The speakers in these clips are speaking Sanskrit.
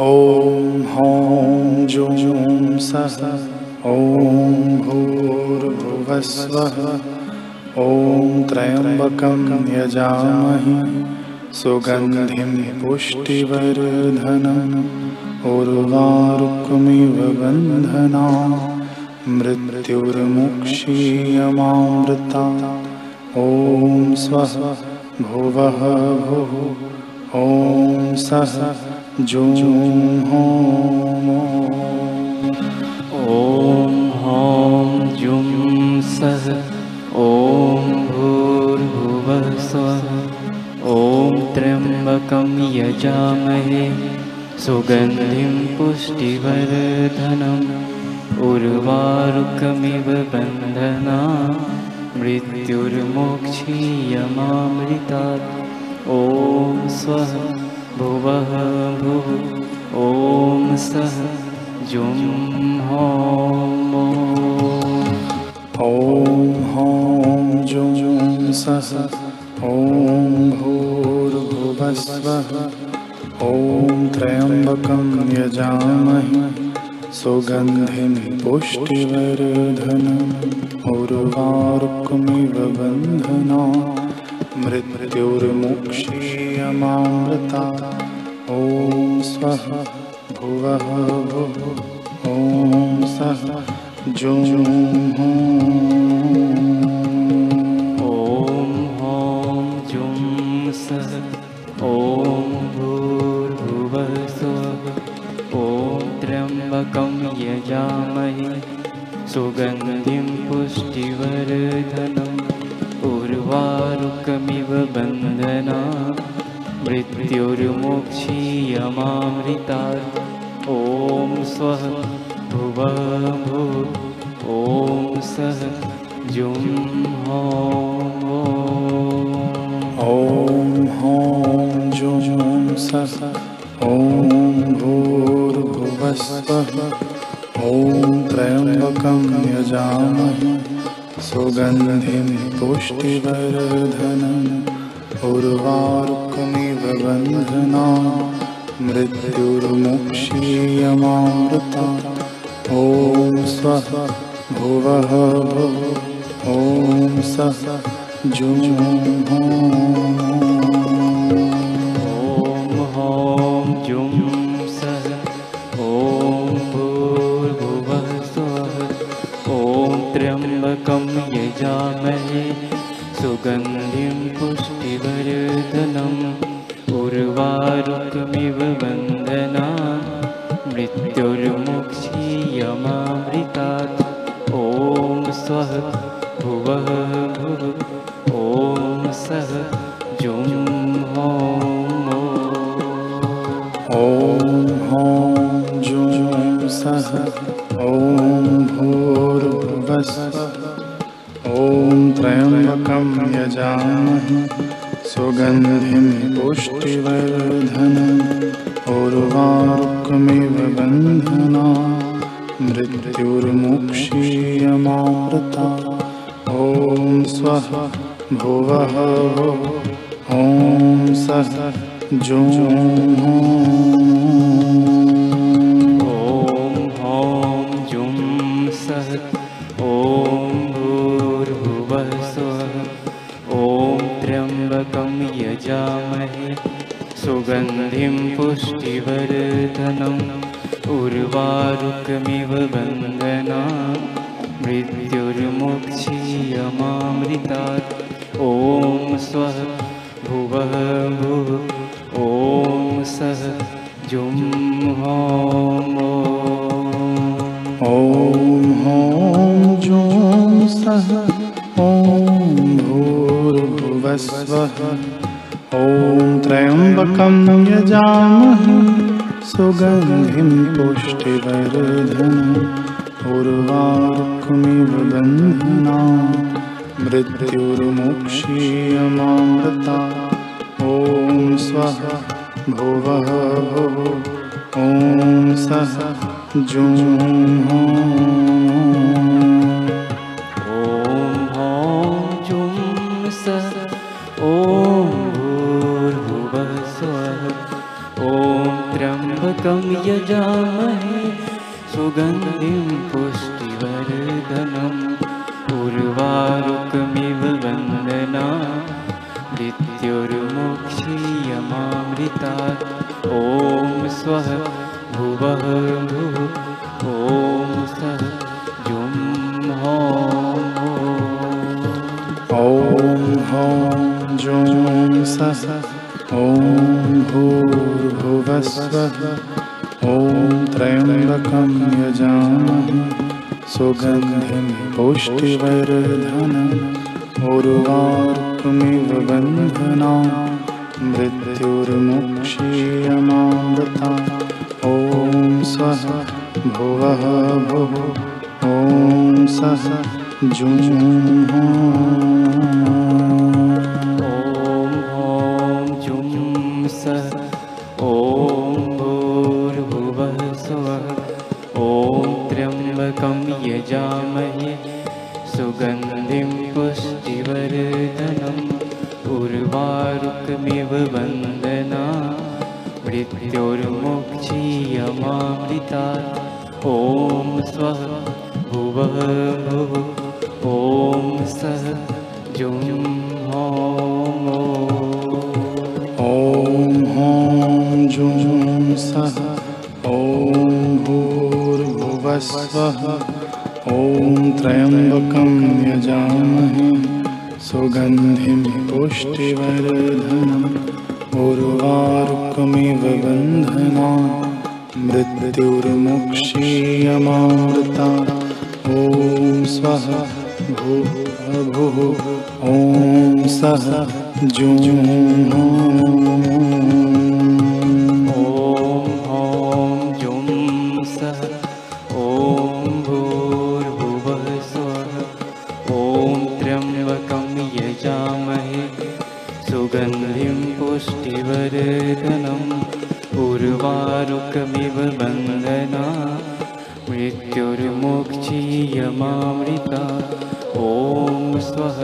ॐ हौं जुं सः ॐ भूर्भुवस्वः ॐ त्र्यम्बकं यजामहि सुगन्धिं पुष्टिवर्धनम् उर्वारुकमिव बन्धना मृत्युर्मुक्षीयमामृता ॐ स्वः भुवः भुः ॐ सः जुं ॐ हौं जुं सः ॐ भूर्भुवः स्वः ॐ त्र्यम्बकं यजामहे सुगन्धिं पुष्टिवर्धनम् उर्वारुकमिव बन्धना मृत्युर्मोक्षीयमामृतात् ॐ स्वः भुवः भुः। ॐ सः जुं ॐ हौं जुं सः ॐ भूर्भुवस्वः। ॐ त्र्यम्बकं यजामहि। सुगन्धिं पुष्टिवर्धनम्। उर्वारुकमिव बन्धना मृत्युर्मुक्षीयमामृता। ॐ स्वः भुवः भुः। ॐ सः जुं ॐ हौं जुं सः। ॐ भूर्भुवः स्वः ॐ त्र्यम्बकं यजामहे। सुगन्धिं पुष्टिवर्धनम् उर्वारुकमिव बन्धना मृत्युर्मोक्षीयमामृतात् ॐ स्वः भुवः भुः ॐ सः जुं ॐ हौं जुं सः ॐ भूर्भुवस्वः ॐ त्र्यम्बकं यजामहि सुगन्धिं पुष्टिवर्धनम् उर्वारुकमिव बन्धना मृत्युर्मुक्षीयमामृता। ॐ स्वः भुवः भुः ॐ सः जुं ॐ हौं जुं सः ॐ भूर्भुवः स्वः। ॐ त्र्यम्बकं यजामहे सुगन्धिं पुष्टिवर्धनम्। उर्वारुकमिव बन्धना मृत्युर्मुक्षीयमामृतात् ॐ स्वः भुवः भुः ॐ सः जुं ॐ हौं जुं सः ॐ भूर्भुवस्वः ॐ त्र्यम्बकं यजामहि। सुगन्धिं पुष्टिवर्धनम् उर्वारुकमिव बन्धना। मृत्युर्मुक्षीयमामृता ॐ स्वः भुवः ॐ सः जुं ॐ जुं मृत्युर्मुक्षीयमामृतात् ॐ स्वः भुवः भुः ॐ सः जुं ॐ हौं जुं सः। ॐ भूर्भुवस्वः ॐ त्र्यम्बकं यजामहे सुगन्धिं पुष्टिवर्धनम् उर्वारुकमिव बन्धना मृत्युर्मुक्षीयमामृता। ॐ स्वः भुवः भुः। ॐ सः जुं भूर्भुवस्वः ॐ त्र्यम्बकं यजामहे सुगन्धिं पुष्टिवर्धनम् उर्वारुकमिव बन्धना। मृत्युर्मुक्षीयमामृता। ॐ स्वः भुवः भुः। ॐ सः जुं सुगन्धिं पुष्टिवर्धनम् उर्वारुकमिव वन्दना मृत्युर्मुक्षीयमामृतात्। ॐ स्वः भुवः भुः ॐ सः जुं हौं ॐ हौं जुं सः। ॐ भूर्भुवस्वः ॐ त्र्यम्बकं यजामहे सुगन्धिं पुष्टिवर्धनम् उर्वारुकमिव बन्धना मृत्युर्मुक्षीयमामृता ॐ स्वः भुः भुः ॐ सः जुं यजामहे। सुगन्धिं पुष्टिवर्धनम् उर्वारुकमिव बन्धना मृत्युर्मुक्षीयमामृता। ॐ स्वः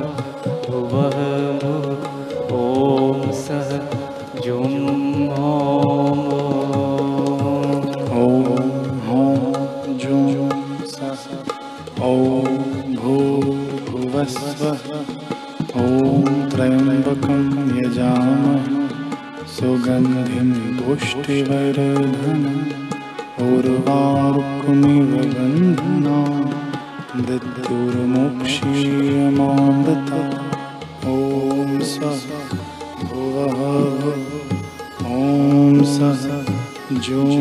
त्र्यम्बकं यजामहे सुगन्धिं पुष्टिवर्धनम् उर्वारुकमिव बन्धना मृत्युर्मुक्षीयमामृता ॐ स्वः भुवः ॐ सः जुं